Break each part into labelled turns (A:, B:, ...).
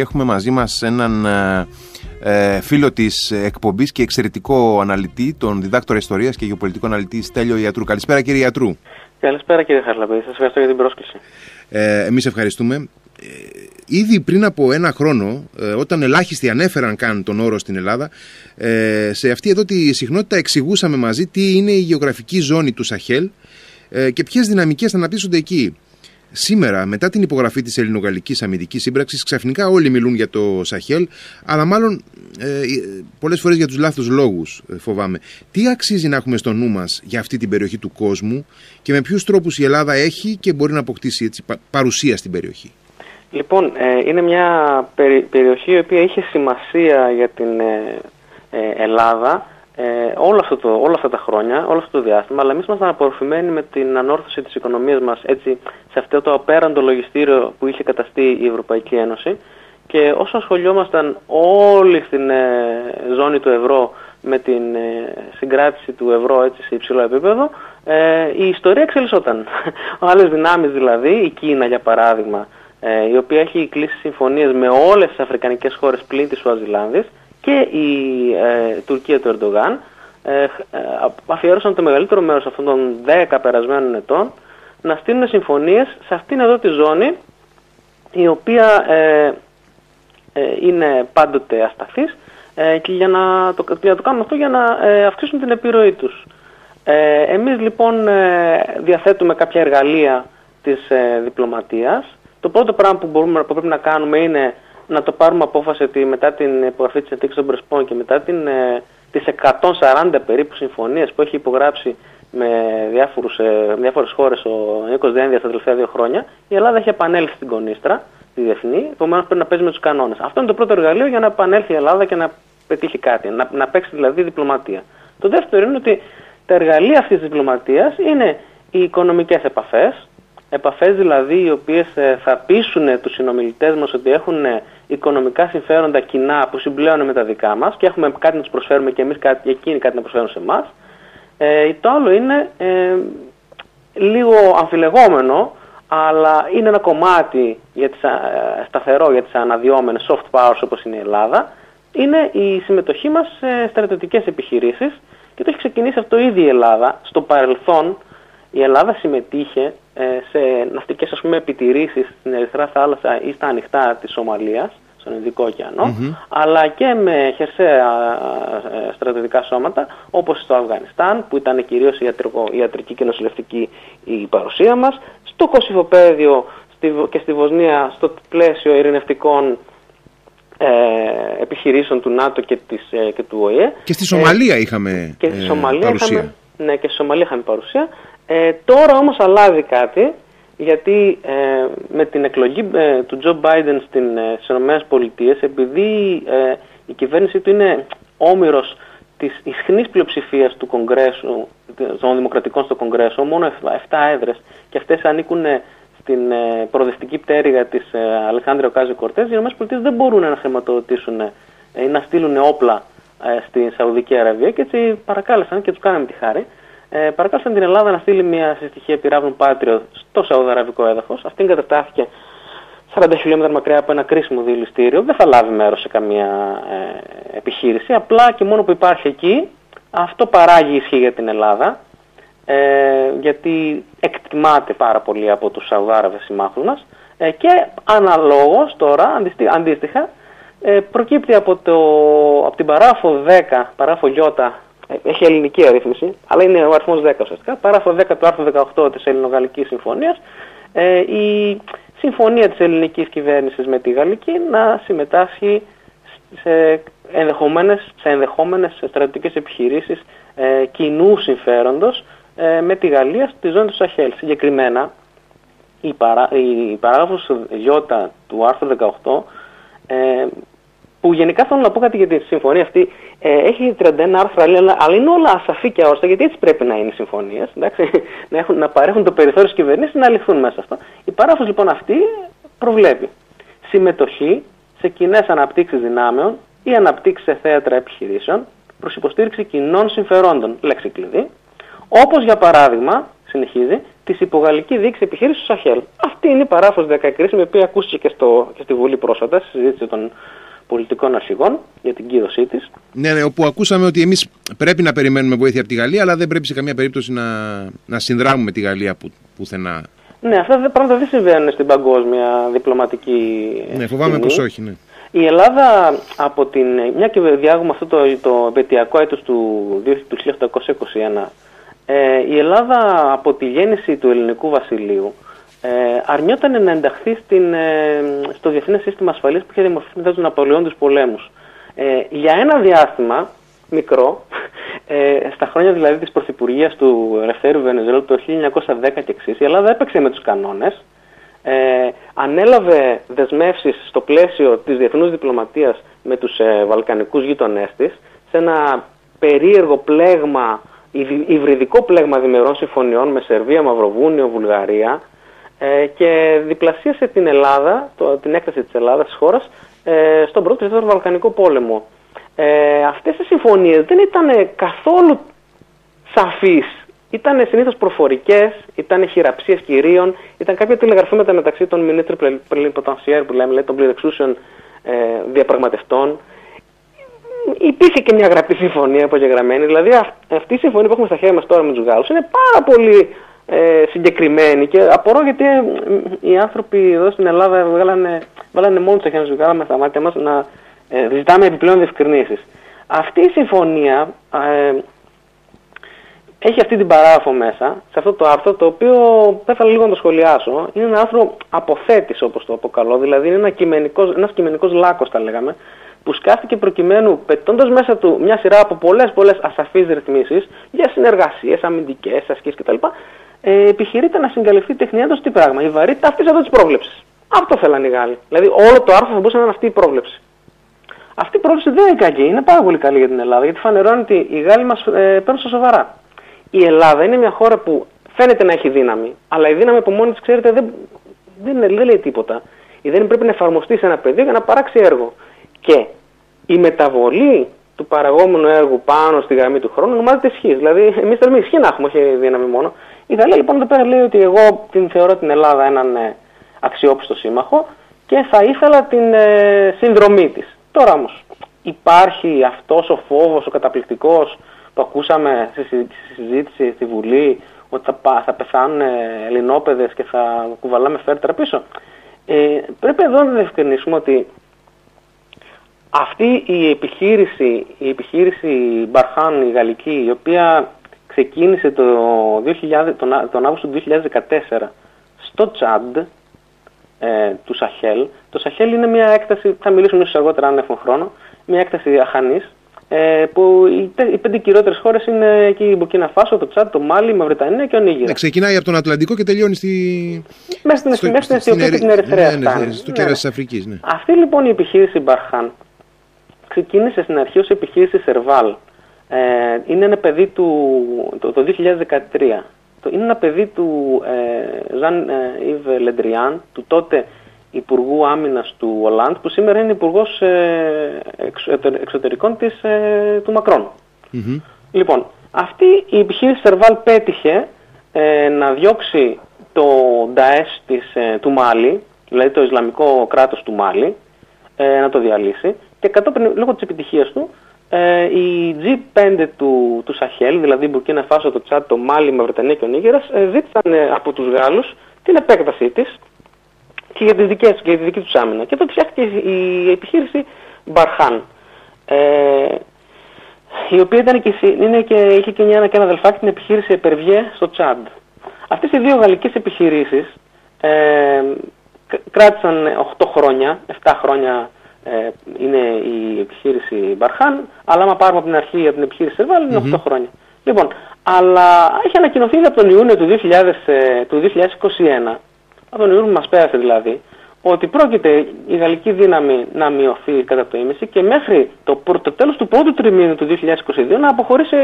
A: Έχουμε μαζί μας έναν ε, φίλο της εκπομπής και εξαιρετικό αναλυτή, τον διδάκτορα ιστορίας και γεωπολιτικό αναλυτή Στέλιο Ιατρού. Καλησπέρα κύριε Ιατρού.
B: Καλησπέρα κύριε Χαρλαμπή, σας ευχαριστώ για την πρόσκληση.
A: Ε, εμείς ευχαριστούμε. Ε, ήδη πριν από ένα χρόνο, ε, όταν ελάχιστοι ανέφεραν καν τον όρο στην Ελλάδα, ε, σε αυτή εδώ τη συχνότητα εξηγούσαμε μαζί τι είναι η γεωγραφική ζώνη του Σαχέλ ε, και ποιες δυναμικές θα αναπτύσσονται εκεί. Σήμερα, μετά την υπογραφή της Ελληνογαλλικής Αμυντικής Σύμπραξης, ξαφνικά όλοι μιλούν για το Σαχέλ, αλλά μάλλον ε, πολλές φορές για τους λάθος λόγους, ε, φοβάμαι. Τι αξίζει να έχουμε στο νου μας για αυτή την περιοχή του κόσμου και με ποιους τρόπους η Ελλάδα έχει και μπορεί να αποκτήσει έτσι, παρουσία στην περιοχή;
B: Λοιπόν, ε, είναι μια περιοχή η οποία είχε σημασία για την ε, ε, Ελλάδα ε, όλο αυτό το, όλα αυτά τα χρόνια, όλο αυτό το διάστημα, αλλά εμείς ήμασταν απορροφημένοι με την ανόρθωση της οικονομίας μας σε αυτό το απέραντο λογιστήριο που είχε καταστεί η Ευρωπαϊκή Ένωση. Και όσο ασχολιόμασταν όλοι στην ε, ζώνη του ευρώ με την ε, συγκράτηση του ευρώ έτσι, σε υψηλό επίπεδο, ε, η ιστορία εξελισσόταν. Άλλες δυνάμεις δηλαδή, η Κίνα για παράδειγμα, ε, η οποία έχει κλείσει συμφωνίες με όλες τις αφρικανικές χώρες πλην της Σουαζιλάνδης, και η ε, Τουρκία του Ερντογάν ε, ε, αφιέρωσαν το μεγαλύτερο μέρος αυτών των 10 περασμένων ετών να στείλουν συμφωνίες σε αυτήν εδώ τη ζώνη η οποία ε, είναι πάντοτε ασταθής και για να, το, για να το κάνουν αυτό για να αυξήσουν την επιρροή τους. Εμείς λοιπόν διαθέτουμε κάποια εργαλεία της διπλωματίας. Το πρώτο πράγμα που, μπορούμε, που πρέπει να κάνουμε είναι να το πάρουμε απόφαση ότι μετά την υπογραφή της συνθήκης των Πρεσπών και μετά την, ε, τις 140 περίπου συμφωνίες που έχει υπογράψει με διάφορους, ε, διάφορες χώρες ο Νίκος Δένδια τα τελευταία δύο χρόνια, η Ελλάδα έχει επανέλθει στην κονίστρα, τη διεθνή, επομένως πρέπει να παίζει με τους κανόνες. Αυτό είναι το πρώτο εργαλείο για να επανέλθει η Ελλάδα και να πετύχει κάτι, να, να παίξει δηλαδή διπλωματία. Το δεύτερο είναι ότι τα εργαλεία αυτής της διπλωματίας είναι οι οικονομικές επαφές, επαφές δηλαδή οι οποίες ε, θα πείσουν τους συνομιλητές μας ότι έχουν ε, οικονομικά συμφέροντα κοινά που συμπλέουν με τα δικά μας και έχουμε κάτι να τους προσφέρουμε και εμείς κάτι, εκείνοι κάτι να προσφέρουν σε εμάς. Ε, το άλλο είναι ε, λίγο αμφιλεγόμενο αλλά είναι ένα κομμάτι για τις, ε, σταθερό για τις αναδυόμενες soft powers όπως είναι η Ελλάδα είναι η συμμετοχή μας σε στρατιωτικές επιχειρήσεις και το έχει ξεκινήσει αυτό ήδη η Ελλάδα στο παρελθόν η Ελλάδα συμμετείχε ε, σε ναυτικές ας πούμε επιτηρήσεις στην Ερυθρά θάλασσα ή στα ανοιχτά της Σομαλίας, στον Ινδικό αλλά και με χερσαία ε, στρατιωτικά σώματα, όπως στο Αφγανιστάν, που ήταν κυρίως ιατρικό, ιατρική και νοσηλευτική η παρουσία μας, στο Κωσυφοπαίδιο και στη Βοσνία στο πλαίσιο ειρηνευτικών ε, επιχειρήσεων του ΝΑΤΟ και, της, ε, και του ΟΗΕ.
A: Και στη Σομαλία είχαμε
B: και στη Σομαλία παρουσία. Είχαμε, ναι, και στη Σομαλία είχαμε παρουσία. Ε, τώρα όμως αλλάζει κάτι, γιατί ε, με την εκλογή ε, του Τζο Μπάιντεν στην, ε, στις επειδή ε, η κυβέρνησή του είναι όμοιρος της ισχνής πλειοψηφίας του Κογκρέσου, των Δημοκρατικών στο Κογκρέσο, μόνο 7 έδρες, και αυτές ανήκουν στην προοδευτική πτέρυγα της Αλεξάνδρεια Οκάζη Κορτές, οι ΗΠΑ δεν μπορούν να χρηματοδοτήσουν ή να στείλουν όπλα στη Σαουδική Αραβία και έτσι παρακάλεσαν και τους κάναμε τη χάρη ε, παρακάλεσαν την Ελλάδα να στείλει μια συστοιχεία πυράβλων Πάτριο στο Σαουδαραβικό έδαφος. Αυτή κατατάθηκε 40 χιλιόμετρα μακριά από ένα κρίσιμο διελιστήριο. Δεν θα λάβει μέρος σε καμία ε, επιχείρηση. Απλά και μόνο που υπάρχει εκεί, αυτό παράγει ισχύ για την Ελλάδα. Ε, γιατί εκτιμάται πάρα πολύ από τους Σαουδάραβες συμμάχους μας ε, και αναλόγως τώρα, αντίστοιχα, ε, προκύπτει από, το, από την παράφο 10, παράφο Ι έχει ελληνική αρρύθμιση, αλλά είναι ο αριθμός 10 ουσιαστικά. Παράφο 10 του άρθρου 18 της Ελληνογαλλικής Συμφωνίας. Ε, η συμφωνία της ελληνικής κυβέρνησης με τη Γαλλική να συμμετάσχει σε ενδεχόμενες, σε ενδεχόμενες στρατιωτικές επιχειρήσεις ε, κοινού συμφέροντος ε, με τη Γαλλία στη ζώνη του Σαχέλ. Συγκεκριμένα, η, παρά, η παράγραφος του άρθρου 18 ε, που γενικά θέλω να πω κάτι για τη συμφωνία αυτή. Ε, έχει 31 άρθρα, αλλά είναι όλα ασαφή και αόριστα, γιατί έτσι πρέπει να είναι οι συμφωνίες. Να, έχουν, να παρέχουν το περιθώριο στις κυβερνήσεις να ληφθούν μέσα αυτό. Η παράφο λοιπόν αυτή προβλέπει συμμετοχή σε κοινές αναπτύξεις δυνάμεων ή αναπτύξεις σε θέατρα επιχειρήσεων προς υποστήριξη κοινών συμφερόντων, λέξη κλειδί, όπως για παράδειγμα συνεχίζει, της υπογαλλική δίκηση επιχείρησης του Σαχέλ. Αυτή είναι η παράφος 10 κρίσιμη, η οποία ακούστηκε και, στο, και στη Βουλή πρόσφατα, στη συζήτηση των πολιτικών αρχηγών για την κύρωσή της.
A: Ναι, ναι, όπου ακούσαμε ότι εμείς πρέπει να περιμένουμε βοήθεια από τη Γαλλία, αλλά δεν πρέπει σε καμία περίπτωση να, να συνδράμουμε τη Γαλλία που, πουθενά.
B: Ναι, αυτά τα πράγματα δεν συμβαίνουν στην παγκόσμια διπλωματική.
A: Ναι, φοβάμαι πως όχι, ναι.
B: Η Ελλάδα από την. μια και διάγουμε αυτό το, το επαιτειακό έτος του, του 1821, ε, η Ελλάδα από τη γέννηση του ελληνικού βασιλείου ε, αρνιόταν να ενταχθεί στην, ε, στο διεθνές σύστημα ασφαλείας που είχε δημορφωθεί μετά τους Ναπολεόντους πολέμους. Ε, για ένα διάστημα μικρό, ε, στα χρόνια δηλαδή της Πρωθυπουργίας του Ελευθέρου Βενεζέλου το 1910 και εξής, η Ελλάδα έπαιξε με τους κανόνες, ε, ανέλαβε δεσμεύσεις στο πλαίσιο της διεθνούς διπλωματίας με τους ε, βαλκανικούς γείτονές της, σε ένα περίεργο πλέγμα, υβριδικό πλέγμα διμερών συμφωνιών με Σερβία, Μαυροβούνιο, Βουλγαρία ε, και διπλασίασε την Ελλάδα, το, την έκταση της Ελλάδας της χώρας, ε, στον πρώτο και Βαλκανικό πόλεμο. Ε, αυτές οι συμφωνίες δεν ήταν καθόλου σαφείς. Ήταν συνήθως προφορικές, ήταν χειραψίες κυρίων, ήταν κάποια τηλεγραφήματα μεταξύ των Ministry Plenipotentiaire που λέμε, των πληρεξούσεων ε, διαπραγματευτών. Υπήρχε και μια γραπτή συμφωνία απογεγραμμένη, δηλαδή αυτή η συμφωνία που έχουμε στα χέρια μας τώρα με τους Γάλλους είναι πάρα πολύ ε, συγκεκριμένη και απορώ γιατί ε, οι άνθρωποι εδώ στην Ελλάδα βάλανε, βάλανε μόνο τους χέρια τους στα μάτια μας να ε, ζητάμε επιπλέον διευκρινήσεις. Αυτή η συμφωνία ε, έχει αυτή την παράγραφο μέσα, σε αυτό το άρθρο, το οποίο θα ήθελα λίγο να το σχολιάσω. Είναι ένα άρθρο αποθέτης όπως το αποκαλώ, δηλαδή είναι ένα κειμενικός, ένας κειμενικός λάκκος τα λέγαμε, που σκάφτηκε προκειμένου, πετώντας μέσα του μια σειρά από πολλές πολλές ασαφείς ρυθμίσεις για συνεργασίες, αμυντικές, ασκήσεις κτλ. Ε, επιχειρείται να συγκαλυφθεί τεχνιάτο τι πράγμα, η βαρύτητα αυτής εδώ της πρόβλεψης. Αυτό θέλανε οι Γάλλοι. Δηλαδή όλο το άρθρο θα μπορούσε να είναι αυτή η πρόβλεψη. Αυτή η πρόβλεψη δεν είναι κακή, είναι πάρα πολύ καλή για την Ελλάδα, γιατί φανερώνει ότι οι Γάλλοι μας ε, παίρνουν στα σοβαρά. Η Ελλάδα είναι μια χώρα που φαίνεται να έχει δύναμη, αλλά η δύναμη από μόνη της, ξέρετε, δεν, δεν, δεν λέει τίποτα. Η δύναμη πρέπει να εφαρμοστεί σε ένα πεδίο για να παράξει έργο. Και η μεταβολή του παραγόμενου έργου πάνω στη γραμμή του χρόνου ονομάζεται ισχύς. Δηλαδή, εμείς θέλουμε ισχύ να έχουμε, όχι δύναμη μόνο. Η Γαλλία λοιπόν εδώ πέρα λέει ότι εγώ την θεωρώ την Ελλάδα έναν ε, αξιόπιστο σύμμαχο και θα ήθελα την ε, συνδρομή της. Τώρα όμως, υπάρχει αυτός ο φόβος, ο καταπληκτικός που ακούσαμε στη συζήτηση στη Βουλή ότι θα, θα πεθάνουν ελληνόπαιδες και θα κουβαλάμε φέρτρα πίσω. Ε, πρέπει εδώ να διευκρινίσουμε ότι αυτή η επιχείρηση, η επιχείρηση Μπαρχάν, η γαλλική, η οποία ξεκίνησε το 2000, τον, τον Αύγουστο του 2014 στο Τσάντ ε, του Σαχέλ. Το Σαχέλ είναι μια έκταση, θα μιλήσουμε ίσως αργότερα αν έχουμε χρόνο, μια έκταση αχανής ε, που οι, οι πέντε κυριότερες χώρες είναι εκεί η Μπουρκίνα Φάσο, το Τσάτ, το Μάλι, η Μαυρετανία και ο Νίγηρα.
A: Ναι, ξεκινάει από τον Ατλαντικό και τελειώνει στη.
B: Μέσα στην, στο... στην Αιθιοπία και την Ερυθρέα.
A: Ναι, ναι, ναι, στο κέρα ναι. της Αφρικής. Ναι.
B: Αυτή λοιπόν η επιχείρηση Μπαρχάν ξεκίνησε στην αρχή ως επιχείρηση Σερβάλ. Ε, είναι ένα παιδί του. το, το 2013. Είναι ένα παιδί του Ζαν Ιβ Λεντριάν, του τότε Υπουργού Άμυνας του Ολάντ, που σήμερα είναι Υπουργός ε, Εξωτερικών της, ε, του μακρον Λοιπόν, αυτή η επιχείρηση Σερβάλ πέτυχε ε, να διώξει το Νταές του Μάλι, δηλαδή το Ισλαμικό κράτος του Μάλι, να το διαλύσει και κατόπιν λόγω της επιτυχίας του οι G5 του, του Σαχέλ, δηλαδή η Μπουρκίνα Φάσο, το Τσάτ, το Μάλι, η Μαυρετανία και ο Νίγερας, ζήτησαν από τους Γάλλους την επέκτασή της και για, τις δικές, για τη δική τους άμυνα. Και εδώ φτιάχτηκε η επιχείρηση Μπαρχάν, ε, η οποία ήταν και, είναι και, είχε και, μια, και ένα αδελφάκι την επιχείρηση Επερβιέ στο Τσάντ. Αυτές οι δύο γαλλικές επιχειρήσεις ε, κράτησαν 8 χρόνια, 7 χρόνια ε, είναι η επιχείρηση Μπαρχάν, αλλά άμα πάρουμε από την αρχή από την επιχείρηση Σερβάλ είναι 8 χρόνια. Λοιπόν, αλλά έχει ανακοινωθεί από τον Ιούνιο του, 2000, ε, του 2021 από τον Ιούνιο που μας πέρασε δηλαδή, ότι πρόκειται η γαλλική δύναμη να μειωθεί κατά το ίμιση και μέχρι το, το τέλος του πρώτου τριμήνου του 2022 να αποχωρήσει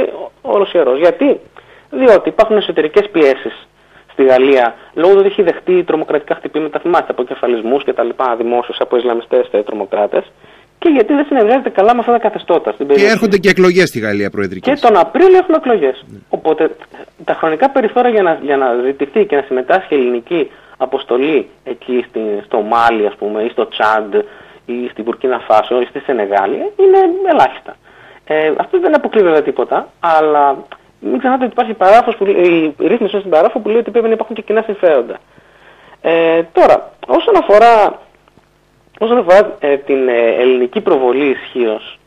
B: όλος ιερός. Γιατί; Διότι υπάρχουν εσωτερικές πιέσεις στη Γαλλία λόγω του ότι έχει δεχτεί τρομοκρατικά χτυπήματα, θυμάστε, από κεφαλισμούς και τα λοιπά δημόσιους από Ισλαμιστές τρομοκράτες και και γιατί δεν συνεργάζεται καλά με αυτά τα καθεστώτα στην
A: περιοχή. Και έρχονται και εκλογές στη Γαλλία προεδρικέ.
B: Και τον Απρίλιο έχουμε εκλογές. Ναι. Οπότε τα χρονικά περιθώρια για να, για να ζητηθεί και να συμμετάσχει η ελληνική αποστολή εκεί στη, στο Μάλι, ας πούμε, ή στο Τσάντ, ή στην Πουρκίνα Φάσο, ή στη Σενεγάλη, είναι ελάχιστα. Ε, αυτό δεν αποκλεί βέβαια τίποτα, αλλά μην ξεχνάτε ότι υπάρχει παράγραφος που, η ρύθμιση στην παράγραφο που λέει ότι πρέπει να υπάρχουν και κοινά συμφέροντα. Ε, τώρα, όσον αφορά, όσον αφορά ε, την ε, ελληνική προβολή ισχύως,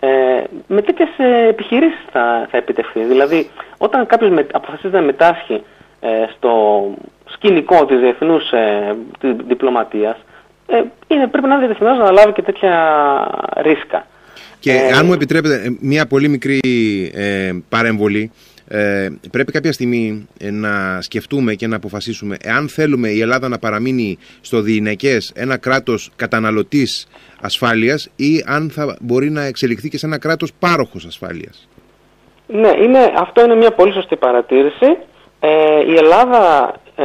B: ε, με τέτοιες επιχειρήσεις θα, θα επιτευχθεί. Δηλαδή, όταν κάποιος αποφασίζει να μετάσχει ε, στο σκηνικό της διεθνούς ε, διπλωματίας, ε, πρέπει να είναι διεθνώς να λάβει και τέτοια ρίσκα.
A: Και ε, αν μου επιτρέπετε μια πολύ μικρή ε, παρέμβολη, ε, πρέπει κάποια στιγμή ε, να σκεφτούμε και να αποφασίσουμε εάν θέλουμε η Ελλάδα να παραμείνει στο διηνεκές ένα κράτος καταναλωτής ασφάλειας ή αν θα μπορεί να εξελιχθεί και σε ένα κράτος πάροχος ασφάλειας.
B: Ναι, είναι, αυτό είναι μια πολύ σωστή παρατήρηση. Ε, η Ελλάδα ε,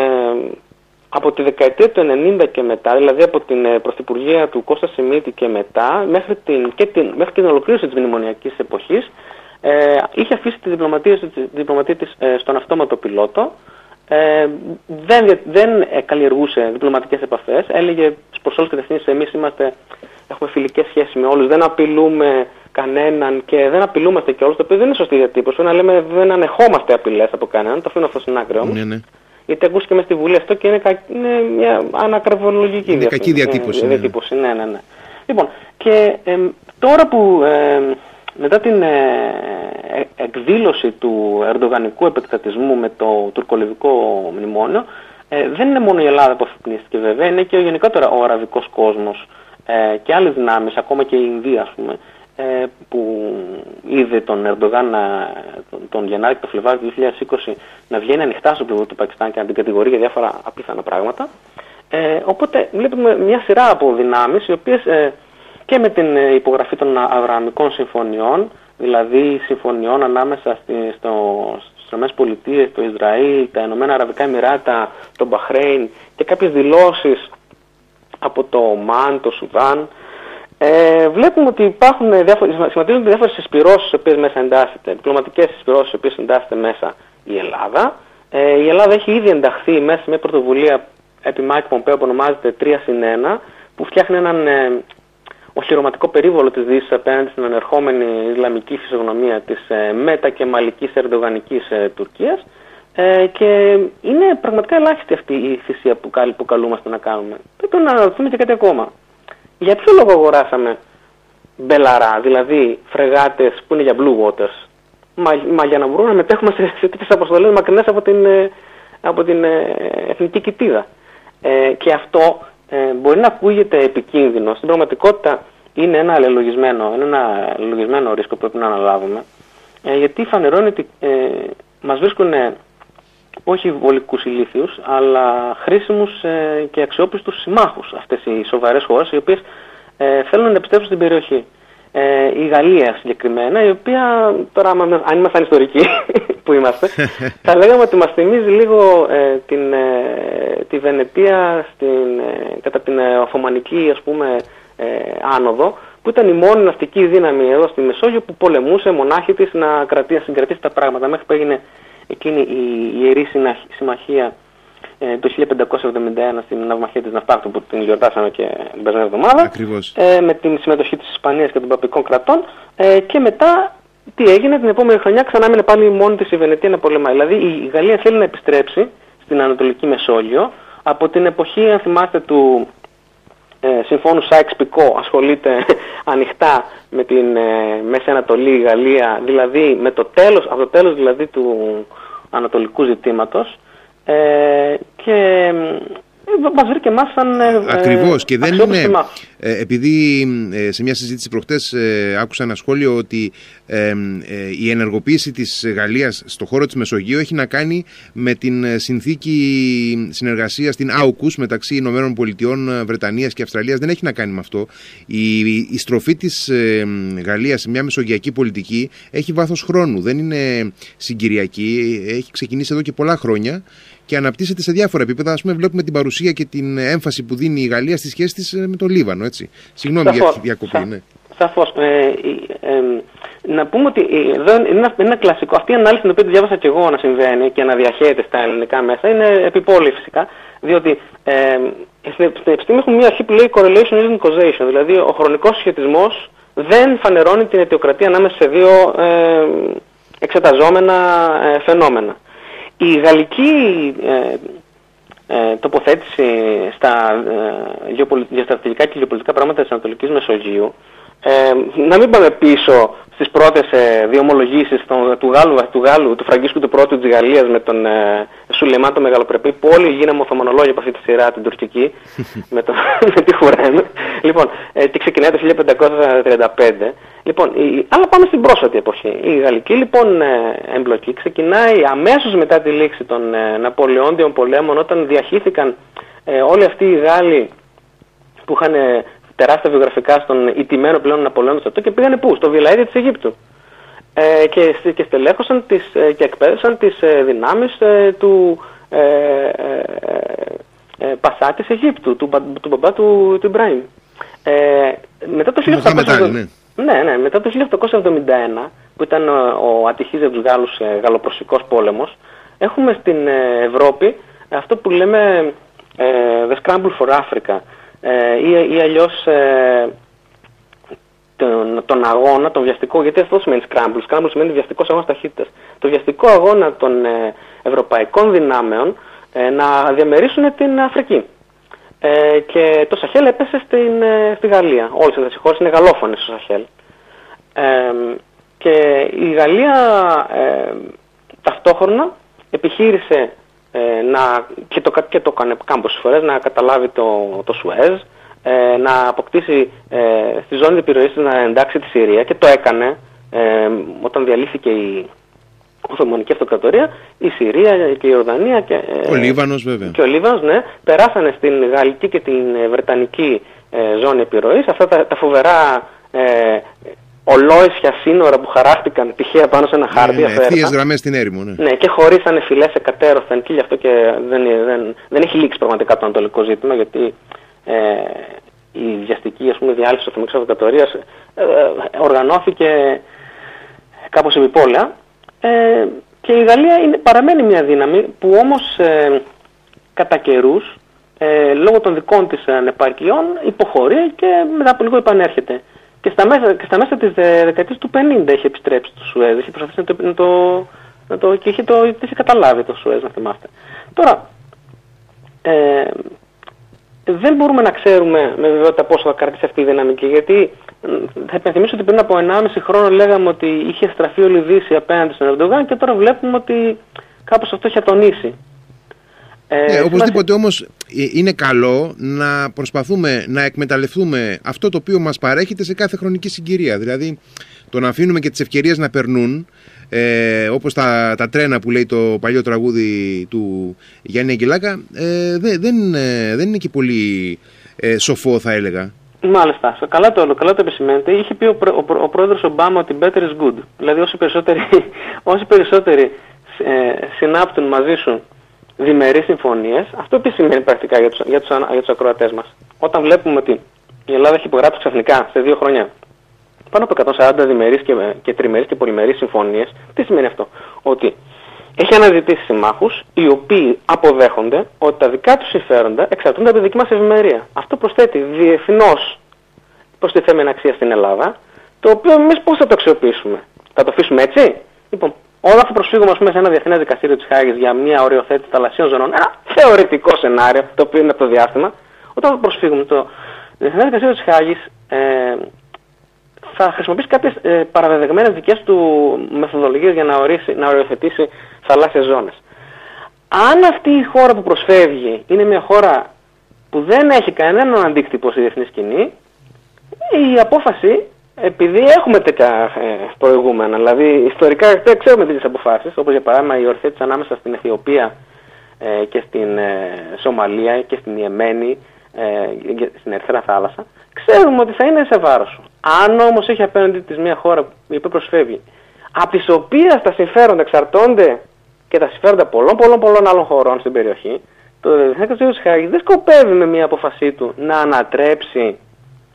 B: από τη δεκαετία του 90 και μετά, δηλαδή από την ε, πρωθυπουργία του Κώστα Σιμίτη και μετά, μέχρι, την, και την, μέχρι την ολοκλήρωση της μνημονιακής εποχής, ε, είχε αφήσει τη διπλωματία, της διπλωματία της ε, στον αυτόματο πιλότο, ε, δεν, δεν ε, καλλιεργούσε διπλωματικές επαφές, έλεγε προς όλους κατευθύνσεις εμείς είμαστε, έχουμε φιλικές σχέσεις με όλους, δεν απειλούμε κανέναν και δεν απειλούμαστε και όλους, το οποίο δεν είναι σωστή διατύπωση, να λέμε δεν ανεχόμαστε απειλές από κανέναν, το αφήνω αυτό στην άκρη όμως. Ναι, ναι. Γιατί ακούστηκε μες στη Βουλή αυτό και είναι, κα... είναι μια ανακρεβολογική
A: είναι κακή διατύπωση.
B: Ναι, διατύπωση. Ναι, ναι, ναι. Λοιπόν, και ε, τώρα που ε, μετά την ε, ε, εκδήλωση του ερντογανικού επεκτατισμού με το τουρκολιβικό μνημόνιο, ε, δεν είναι μόνο η Ελλάδα που αφυπνίστηκε βέβαια, είναι και ο γενικότερα ο αραβικός κόσμος ε, και άλλες δυνάμεις, ακόμα και η Ινδία ας πούμε, ε, που είδε τον Ερντογάν τον, τον Γενάρη και τον Φλεβάρι του 2020 να βγαίνει ανοιχτά στο πλευρό του Πακιστάν και να την κατηγορεί για διάφορα απίθανα πράγματα. Ε, οπότε βλέπουμε μια σειρά από δυνάμεις οι οποίες ε, και με την ε, υπογραφή των Αβραμικών συμφωνιών, δηλαδή συμφωνιών ανάμεσα στη, στο, στις ΗΠΑ, το Ισραήλ, τα Ηνωμένα Αραβικά Εμμυράτα, το Μπαχρέιν και κάποιες δηλώσεις από το Ομάν, το Σουδάν, ε, βλέπουμε ότι υπάρχουν διάφορες, σχηματίζονται διάφορες συσπηρώσει, οι οποίες μέσα εντάσσεται, διπλωματικές συσπηρώσει, οι οποίες εντάσσεται μέσα η Ελλάδα. Ε, η Ελλάδα έχει ήδη ενταχθεί μέσα σε μια πρωτοβουλία επί Μάικ Πομπέο που ονομάζεται 3 συν 1, που φτιάχνει έναν ε, οχυρωματικό περίβολο της Δύσης απέναντι στην ανερχόμενη Ισλαμική φυσιογνωμία της ε, μετακεμαλικής ερντογανικής ε, Τουρκίας. Ε, και είναι πραγματικά ελάχιστη αυτή η θυσία που, που καλούμαστε να κάνουμε. Πρέπει να αναρωτηθούμε και κάτι ακόμα για ποιο λόγο αγοράσαμε μπελαρά, δηλαδή φρεγάτες που είναι για blue waters, μα, μα για να μπορούμε να μετέχουμε σε, σε τέτοιες αποστολές μακρινές από την, ε, από την ε, εθνική κοιτίδα. Ε, και αυτό ε, μπορεί να ακούγεται επικίνδυνο. Στην πραγματικότητα είναι ένα αλληλογισμένο, είναι ένα αλληλογισμένο ρίσκο που πρέπει να αναλάβουμε, ε, γιατί φανερώνει ότι ε, μας βρίσκουν όχι βολικούς ηλίθιους, αλλά χρήσιμους ε, και αξιόπιστους συμμάχους αυτές οι σοβαρές χώρες, οι οποίες ε, θέλουν να επιστρέψουν στην περιοχή. Ε, η Γαλλία συγκεκριμένα, η οποία τώρα αν ήμασταν ιστορικοί που είμαστε, θα λέγαμε ότι μας θυμίζει λίγο ε, την, ε, τη Βενετία στην, κατά την Οθωμανική ας πούμε άνοδο, που ήταν η μόνη ναυτική δύναμη εδώ στη Μεσόγειο που πολεμούσε μονάχη της να κρατήσει, συγκρατήσει τα πράγματα μέχρι που έγινε εκείνη η Ιερή Συμμαχία ε, το 1571 στην Ναυμαχία της Ναυτάκτου που την γιορτάσαμε και την περσμένη εβδομάδα ε, με την συμμετοχή της Ισπανίας και των παπικών κρατών ε, και μετά τι έγινε την επόμενη χρονιά ξανά έμεινε πάλι μόνη της η Βενετία να πολεμάει. Δηλαδή η Γαλλία θέλει να επιστρέψει στην Ανατολική Μεσόγειο. Από την εποχή αν θυμάστε του ε, συμφώνου Σάιξ Πικό ασχολείται ανοιχτά με την ε, Μέση Ανατολή, Γαλλία, δηλαδή με το τέλος, από το τέλος δηλαδή του ανατολικού ζητήματος ε, και Μα βρήκε και εμάς σαν. Ε,
A: Ακριβώς. Και δεν είναι. Ε, επειδή ε, σε μια συζήτηση προχτές άκουσα ένα σχόλιο ότι η ενεργοποίηση της Γαλλίας στο χώρο της Μεσογείου έχει να κάνει με την συνθήκη συνεργασίας στην AUKUS μεταξύ Ηνωμένων Πολιτειών, Βρετανίας και Αυστραλίας. Δεν έχει να κάνει με αυτό. Η, η στροφή της Γαλλίας σε μια μεσογειακή πολιτική έχει βάθος χρόνου. Δεν είναι συγκυριακή. Έχει ξεκινήσει εδώ και πολλά χρόνια και αναπτύσσεται σε διάφορα επίπεδα. Α πούμε, βλέπουμε την παρουσία και την έμφαση που δίνει η Γαλλία στη σχέση της ε, με το Λίβανο. Έτσι. Συγγνώμη για τη διακοπή. Ναι.
B: Σαφώς. Ε, να πούμε ότι εδώ είναι ένα, ένα, κλασικό. Αυτή η ανάλυση την οποία τη διάβασα και εγώ να συμβαίνει και να διαχέεται στα ελληνικά μέσα είναι επιπόλαιη φυσικά. Διότι ε, στην επιστήμη έχουμε μια αρχή που λέει correlation isn't causation. Δηλαδή ο χρονικός σχετισμός δεν φανερώνει την αιτιοκρατία ανάμεσα σε δύο ε, εξεταζόμενα ε, φαινόμενα. Η γαλλική ε, ε, τοποθέτηση στα ε, γεωστρατηγικά και γεωπολιτικά πράγματα της Ανατολικής Μεσογείου ε, να μην πάμε πίσω στις πρώτες ε, διομολογήσεις του, Γάλλου, του Γάλλου, του Φραγκίσκου του πρώτου της Γαλλίας με τον ε, Σουλεμάν το Μεγαλοπρεπή που όλοι γίναμε οθωμανολόγοι από αυτή τη σειρά την τουρκική με, το, με τη Χουρέν. Λοιπόν, ε, και ξεκινάει το 1535. Λοιπόν, η, αλλά πάμε στην πρόσφατη εποχή. Η γαλλική λοιπόν ε, εμπλοκή ξεκινάει αμέσως μετά τη λήξη των ε, Ναπολεόντιων πολέμων όταν διαχύθηκαν ε, όλοι αυτοί οι Γάλλοι που είχαν τεράστια βιογραφικά στον ιτημένο πλέον Ναπολέον στρατό και πήγανε πού, στο Βιλαίδι της Αιγύπτου. Ε, και, και στελέχωσαν τις, ε, και εκπαίδευσαν τις ε, δυνάμεις ε, του ε, ε, Πασά της Αιγύπτου, του, του μπαμπά του, του Ιμπραήμ. μετά το 1871, ναι. ναι, ναι, μετά το 1871, που ήταν ο ατυχής για τους Γάλλους γαλλοπροσικός πόλεμος, έχουμε στην Ευρώπη αυτό που λέμε The Scramble for Africa, ε, ή, ή αλλιώς ε, τον, τον, αγώνα, τον βιαστικό, γιατί αυτό σημαίνει scramble. Scramble σημαίνει βιαστικό αγώνα ταχύτητας. Το βιαστικό αγώνα των ε, ευρωπαϊκών δυνάμεων ε, να διαμερίσουν την Αφρική. Ε, και το Σαχέλ έπεσε στην, ε, στη Γαλλία. Όλες αυτές οι χώρες είναι γαλλόφωνες στο Σαχέλ. και η Γαλλία ταυτόχρονα επιχείρησε ε, να, και το, και το έκανε κάμποσες φορές, να καταλάβει το, το Σουέζ, ε, να αποκτήσει ε, στη ζώνη επιρροής να εντάξει τη Συρία και το έκανε ε, όταν διαλύθηκε η Οθωμανική Αυτοκρατορία, η Συρία και η Ορδανία και,
A: ο Λίβανος βέβαια.
B: Και ο Λίβανος, ναι, περάσανε στην Γαλλική και την Βρετανική ζώνη επιρροής. Αυτά τα, τα φοβερά ολόισια σύνορα που χαράχτηκαν τυχαία πάνω σε ένα χάρτη.
A: Ναι, ναι, γραμμές στην έρημο. Ναι.
B: ναι, και χωρίσανε φυλέ εκατέρωθεν και γι' αυτό και δεν, δεν, δεν έχει λήξει πραγματικά το ανατολικό ζήτημα, γιατί ε, η βιαστική ας πούμε, διάλυση τη Οθωμανική Αυτοκρατορίας ε, ε, οργανώθηκε κάπως επιπόλαια. Ε, και η Γαλλία είναι, παραμένει μια δύναμη που όμως ε, κατά καιρούς, ε, λόγω των δικών της ανεπαρκειών υποχωρεί και μετά από λίγο επανέρχεται και στα μέσα, και στα μέσα της δεκαετίας του 50 έχει επιστρέψει το Σουέζ, έχει προσπαθήσει να το, να το, να το και είχε, το, είχε καταλάβει το Σουέζ, να θυμάστε. Τώρα, ε, δεν μπορούμε να ξέρουμε με βεβαιότητα πόσο θα κρατήσει αυτή η δυναμική, γιατί θα υπενθυμίσω ότι πριν από 1,5 χρόνο λέγαμε ότι είχε στραφεί όλη η Δύση απέναντι στον Ερντογάν και τώρα βλέπουμε ότι κάπως αυτό έχει ατονίσει.
A: Ε, ναι, οπωσδήποτε όμως ε, είναι καλό να προσπαθούμε να εκμεταλλευτούμε αυτό το οποίο μας παρέχεται σε κάθε χρονική συγκυρία. Δηλαδή το να αφήνουμε και τις ευκαιρίες να περνούν ε, όπως τα, τα τρένα που λέει το παλιό τραγούδι του Γιάννη Αγγελάκα ε, δεν, δεν, ε, δεν είναι και πολύ ε, σοφό θα έλεγα.
B: Μάλιστα. Καλά το, καλά το επισημαίνετε. Είχε πει ο, ο, ο, πρόεδρος Ομπάμα ότι better is good. Δηλαδή όσοι περισσότεροι, όσοι περισσότεροι ε, συνάπτουν μαζί σου διμερείς συμφωνίες, αυτό επίσης σημαίνει πρακτικά για τους, για τους, για τους ακροατές μας. Όταν βλέπουμε ότι η Ελλάδα έχει υπογράψει ξαφνικά σε δύο χρόνια πάνω από 140 διμερείς και, και τριμερείς και πολυμερείς συμφωνίες, τι σημαίνει αυτό; Ότι έχει αναζητήσει συμμάχους οι οποίοι αποδέχονται ότι τα δικά τους συμφέροντα εξαρτούνται από τη δική μας ευημερία. Αυτό προσθέτει διεθνώς προστιθέμενη αξία στην Ελλάδα, το οποίο εμείς πώς θα το αξιοποιήσουμε; Θα το αφήσουμε έτσι; Λοιπόν, Όλα θα προσφύγουμε πούμε, σε ένα διεθνές δικαστήριο της Χάγης για μια οριοθέτηση θαλασσίων ζωνών, ένα θεωρητικό σενάριο, το οποίο είναι από το διάστημα, όταν θα προσφύγουμε το διεθνές δικαστήριο της Χάγης ε, θα χρησιμοποιήσει κάποιες ε, παραδεδεγμένες δικές του μεθοδολογίες για να, ορίσει, να οριοθετήσει θαλάσσιες ζώνες. Αν αυτή η χώρα που προσφεύγει είναι μια χώρα που δεν έχει κανέναν αντίκτυπο στη διεθνή σκηνή, η απόφαση επειδή έχουμε τέτοια ε, προηγούμενα, δηλαδή ιστορικά δεν ξέρουμε τέτοιες αποφάσεις, όπως για παράδειγμα η ορθέτηση ανάμεσα στην Αιθιοπία ε, και στην ε, Σομαλία και στην Ιεμένη, ε, στην Ερυθρά Θάλασσα, ξέρουμε ότι θα είναι σε βάρος σου. Αν όμως έχει απέναντι της μια χώρα η οποία προσφεύγει, από τις οποίες τα συμφέροντα εξαρτώνται και τα συμφέροντα πολλών πολλών πολλών άλλων χωρών στην περιοχή, το Διεθνές Δικαστήριο της Χάγης δεν σκοπεύει με μια αποφασή του να ανατρέψει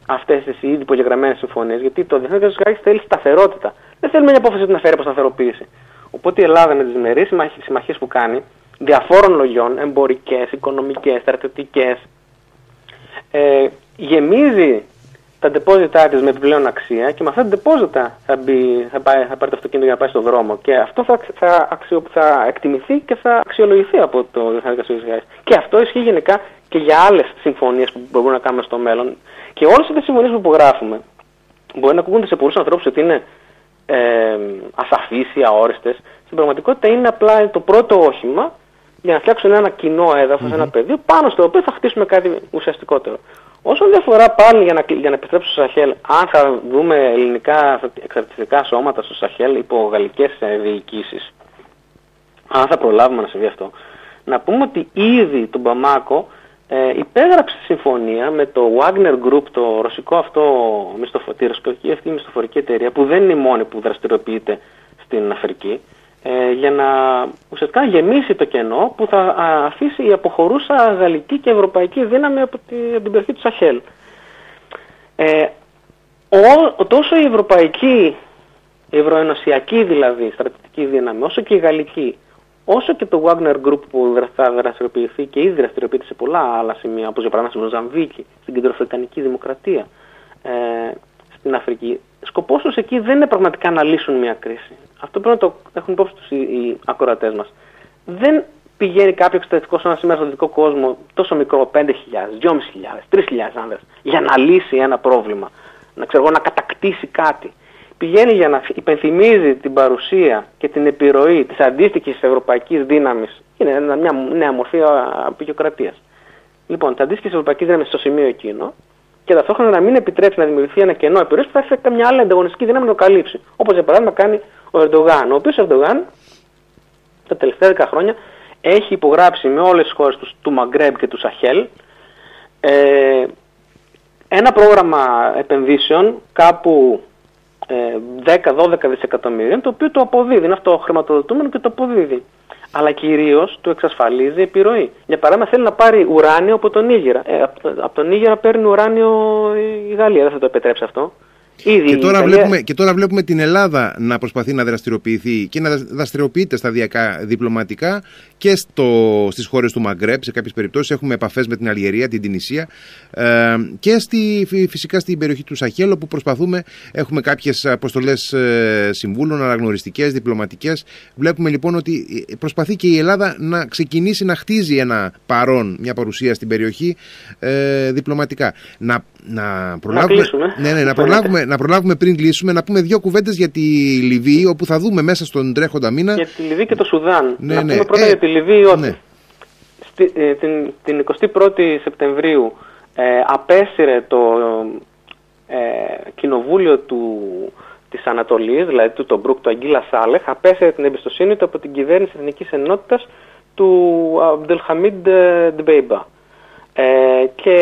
B: αυτές τις ήδη υπογεγραμμένες συμφωνίες, γιατί το Διεθνές Κράτο θέλει σταθερότητα. Δεν θέλουμε μια απόφαση να φέρει αποσταθεροποίηση. Οπότε η Ελλάδα με τις διμερείς συμμαχίες που κάνει, διαφόρων λογιών, εμπορικές, οικονομικές, στρατιωτικές, ε, γεμίζει τα ντεπόζιτά της με επιπλέον αξία και με αυτά τα ντεπόζιτα θα, μπει, θα, πάει, θα πάρει το αυτοκίνητο για να πάει στον δρόμο. Και αυτό θα, θα, αξιο, θα εκτιμηθεί και θα αξιολογηθεί από το Διεθνές Δικαστήριο Και αυτό ισχύει γενικά και για άλλες συμφωνίες που μπορούμε να κάνουμε στο μέλλον. Και όλες αυτές τις συμφωνίες που υπογράφουμε μπορεί να ακούγονται σε πολλούς ανθρώπους ότι είναι ε, ασαφείς ή αόριστες. Στην πραγματικότητα είναι απλά το πρώτο όχημα για να φτιάξουν ένα κοινό έδαφος, mm-hmm. ένα πεδίο πάνω στο οποίο θα χτίσουμε κάτι ουσιαστικότερο. Όσον διαφορά πάλι για να, για να επιστρέψω στο Σαχέλ, αν θα δούμε ελληνικά εξαρτητικά σώματα στο Σαχέλ υπό γαλλικές διοικήσεις, αν θα προλάβουμε να συμβεί αυτό, να πούμε ότι ήδη τον Παμάκο ε, υπέγραψε συμφωνία με το Wagner Group, το ρωσικό αυτό μισθοφορική, ρωσική αυτή μισθοφορική εταιρεία, που δεν είναι η μόνη που δραστηριοποιείται στην Αφρική, ε, για να ουσιαστικά γεμίσει το κενό που θα αφήσει η αποχωρούσα γαλλική και ευρωπαϊκή δύναμη από την, την περιοχή του Σαχέλ. Ε, ο, τόσο η ευρωπαϊκή, η ευρωενωσιακή δηλαδή στρατιωτική δύναμη, όσο και η γαλλική, όσο και το Wagner Group που θα δραστηριοποιηθεί και ήδη δραστηριοποιείται σε πολλά άλλα σημεία, όπως για παράδειγμα στη Μοζαμβίκη, στην Κεντροαφρικανική Δημοκρατία, ε, στην Αφρική, σκοπός τους εκεί δεν είναι πραγματικά να λύσουν μια κρίση. Αυτό πρέπει να το έχουν υπόψη τους οι, οι ακροατές μας. Δεν πηγαίνει κάποιο εξωτερικό σε ένα σήμερα στον δυτικό κόσμο τόσο μικρό, 5.000, 2.500, 3.000 άνδρες, για να λύσει ένα πρόβλημα, να, ξέρω, να κατακτήσει κάτι. Πηγαίνει για να υπενθυμίζει την παρουσία και την επιρροή της αντίστοιχης ευρωπαϊκής δύναμης. Είναι μια νέα μορφή απεικιοκρατίας. Λοιπόν, τη αντίστοιχη ευρωπαϊκή δύναμη στο σημείο εκείνο και ταυτόχρονα να μην επιτρέψει να δημιουργηθεί ένα κενό επιρροής που θα έχει καμιά άλλη ανταγωνιστική δύναμη να το καλύψει. Όπως για παράδειγμα κάνει ο Ερντογάν, ο οποίος Ερντογάν τα τελευταία 10 χρόνια έχει υπογράψει με όλες τις χώρες τους, του Μαγκρέμπ και του Σαχέλ ε, ένα πρόγραμμα επενδύσεων κάπου ε, 10-12 δισεκατομμύρια, το οποίο το αποδίδει, είναι αυτό χρηματοδοτούμενο και το αποδίδει αλλά κυρίως του εξασφαλίζει επιρροή. Για παράδειγμα, θέλει να πάρει ουράνιο από τον Νίγηρα. Ε, από τον Νίγηρα παίρνει ουράνιο η Γαλλία, δεν θα το επιτρέψει αυτό.
A: Ήδη και, τώρα βλέπουμε, και τώρα βλέπουμε την Ελλάδα να προσπαθεί να δραστηριοποιηθεί και να δραστηριοποιείται σταδιακά διπλωματικά και στο, στις χώρες του Μαγκρέπ, σε κάποιες περιπτώσεις έχουμε επαφές με την Αλγερία, την Τινησία ε, και στη, φυσικά στην περιοχή του Σαχέλ όπου προσπαθούμε, έχουμε κάποιες αποστολές ε, συμβούλων, αναγνωριστικές, διπλωματικές. Βλέπουμε λοιπόν ότι προσπαθεί και η Ελλάδα να ξεκινήσει να χτίζει ένα παρόν, μια παρουσία στην περιοχή ε, διπλωματικά. Να,
B: να προλάβουμε, να,
A: ναι, ναι, να, προλάβουμε, να προλάβουμε πριν κλείσουμε να πούμε δύο κουβέντες για τη Λιβύη όπου θα δούμε μέσα στον τρέχοντα μήνα.
B: Για τη Λιβύη και το Σουδάν. Ναι, να ναι. πούμε πρώτα ε, για τη Λιβύη ότι ναι. στη, ε, την, την 21η Σεπτεμβρίου ε, απέσυρε το ε, κοινοβούλιο του, της Ανατολής, δηλαδή του τον Μπρουκ, του Αγγίλα Σάλεχ, απέσυρε την εμπιστοσύνη του από την κυβέρνηση Εθνικής Ενότητας του Αμπτελχαμίντ Ντμπέιμπα. Ε, και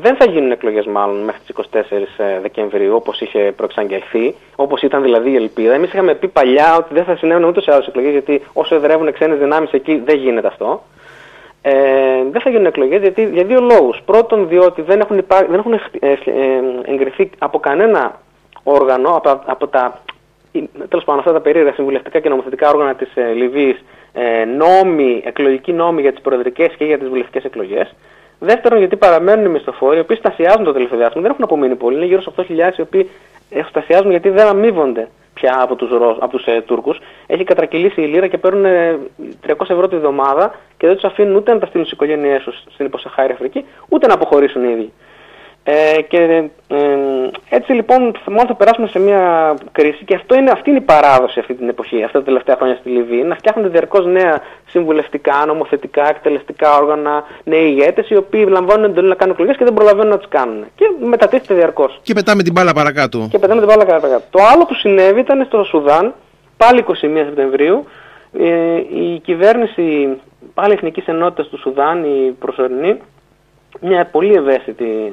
B: δεν θα γίνουν εκλογές μάλλον μέχρι τις 24 ε, Δεκεμβρίου όπως είχε προεξαγγελθεί, όπως ήταν δηλαδή η ελπίδα. Εμείς είχαμε πει παλιά ότι δεν θα συνέβαινε ούτε σε άλλε εκλογές γιατί όσο εδρεύουν ξένες δυνάμεις εκεί δεν γίνεται αυτό. Ε, δεν θα γίνουν εκλογές γιατί, για δύο λόγους. Πρώτον, διότι δεν έχουν, υπά... δεν έχουν ε, ε, εγκριθεί από κανένα όργανο, από, από τα τέλος πάντων αυτά τα περίεργα συμβουλευτικά και νομοθετικά όργανα της ε, Λιβύης ε, νόμοι, εκλογικοί νόμοι για τις προεδρικές και για τις βουλευτικές εκλογές. Δεύτερον, γιατί παραμένουν οι μισθοφόροι, οι οποίοι στασιάζουν το τελευταίο διάστημα, δεν έχουν απομείνει πολλοί, είναι γύρω στους 8.000 οι οποίοι στασιάζουν γιατί δεν αμείβονται πια από τους από τους, ε, Τούρκους. Έχει κατρακυλήσει η λίρα και παίρνουν 300 ευρώ τη βδομάδα και δεν τους αφήνουν ούτε να τα στείλουν στις οικογένειές τους στην υποσαχάρη Αφρική, ούτε να αποχωρήσουν ήδη. Ε, και ε, έτσι λοιπόν μόνο θα περάσουμε σε μια κρίση και αυτό είναι, αυτή είναι η παράδοση αυτή την εποχή, αυτά τα τελευταία χρόνια στη Λιβύη, να φτιάχνονται διαρκώς νέα συμβουλευτικά, νομοθετικά, εκτελεστικά όργανα, νέοι ηγέτες, οι οποίοι λαμβάνουν εντολή να κάνουν εκλογές και δεν προλαβαίνουν να τις κάνουν. Και μετατίθεται διαρκώς.
A: Και πετάμε την μπάλα παρακάτω.
B: Και πετάμε την μπάλα παρακάτω. Το άλλο που συνέβη ήταν στο Σουδάν, πάλι 21 Σεπτεμβρίου, ε, η κυβέρνηση πάλι Εθνικής Ενότητας του Σουδάν, η προσωρινή, μια πολύ ευαίσθητη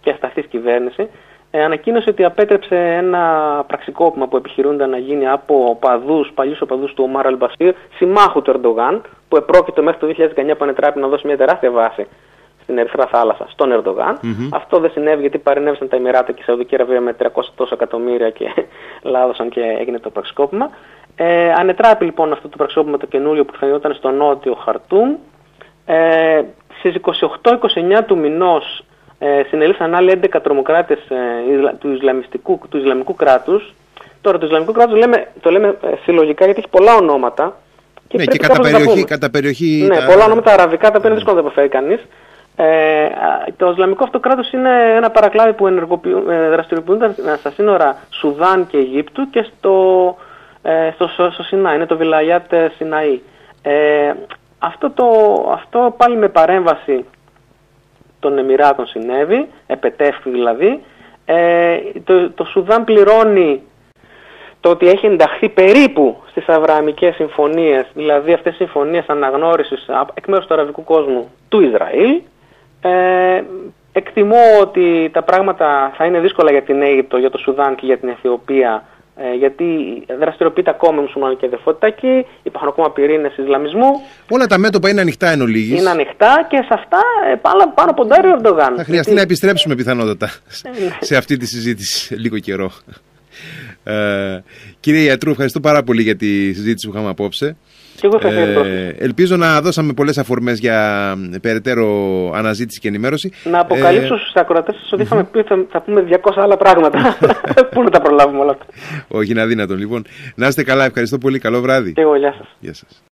B: και ασταθής κυβέρνηση, ε, ανακοίνωσε ότι απέτρεψε ένα πραξικόπημα που επιχειρούνταν να γίνει από οπαδούς, παλιούς οπαδούς του Ομάρ Αλμπασίρ, συμμάχου του Ερντογάν, που επρόκειτο μέχρι το 2019 που ανετράπη να δώσει μια τεράστια βάση στην Ερυθρά Θάλασσα, στον ερντογαν Αυτό δεν συνέβη γιατί παρενέβησαν τα Εμμυράτα και η Σαουδική Αραβία με 300 τόσα εκατομμύρια και λάδωσαν και έγινε το πραξικόπημα. Ε, ανετράπη λοιπόν αυτό το πραξικόπημα το καινούριο που θα στο νότιο Χαρτούμ. Ε, στις 28-29 του μηνός ε, συνελήφθησαν άλλοι 11 τρομοκράτες ε, του, Ισλαμιστικού, του Ισλαμικού κράτους. Τώρα το Ισλαμικό κράτος λέμε, το λέμε ε, συλλογικά γιατί έχει πολλά ονόματα.
A: Και ναι, και κατά περιοχή, κατά περιοχή.
B: Ναι, τα... πολλά ονόματα αραβικά τα οποία είναι δύσκολο να τα αποφέρει κανείς. Ε, το Ισλαμικό αυτό κράτος είναι ένα παρακλάδι που ε, δραστηριοποιούνται στα σύνορα Σουδάν και Αιγύπτου και στο, ε, στο, στο, στο Σινάι, είναι το Βιλαγιάτ Σιναή. Ε, αυτό, το, αυτό πάλι με παρέμβαση των Εμμυράτων συνέβη, επετεύχθη δηλαδή. Ε, το, το Σουδάν πληρώνει το ότι έχει ενταχθεί περίπου στις Αβρααμικές συμφωνίες, δηλαδή αυτές οι συμφωνίες αναγνώρισης εκ μέρους του αραβικού κόσμου του Ισραήλ. Ε, εκτιμώ ότι τα πράγματα θα είναι δύσκολα για την Αίγυπτο, για το Σουδάν και για την Αιθιοπία ε, γιατί δραστηριοποιείται ακόμα η μουσουλμανική αδερφότητα εκεί, υπάρχουν ακόμα πυρήνες Ισλαμισμού.
A: Όλα τα μέτωπα είναι ανοιχτά εν ολίγης.
B: Είναι ανοιχτά και σε αυτά ε, πάνω, πάνω ποντάρει ο Ερντογάν.
A: Θα χρειαστεί να επιστρέψουμε πιθανότατα ναι. σε αυτή τη συζήτηση λίγο καιρό. Ε, κύριε Ιατρού, ευχαριστώ πάρα πολύ για τη συζήτηση που είχαμε απόψε.
B: Ε,
A: ελπίζω να δώσαμε πολλές αφορμές για περαιτέρω αναζήτηση και ενημέρωση.
B: Να αποκαλύψω ε, στους ακροατές σας ότι είχαμε πει ότι θα, πούμε 200 άλλα πράγματα. Πού να τα προλάβουμε όλα αυτά.
A: Όχι, είναι αδύνατο. Λοιπόν, να είστε καλά. Ευχαριστώ πολύ. Καλό βράδυ.
B: Και εγώ, γεια σας.
A: Γεια σας.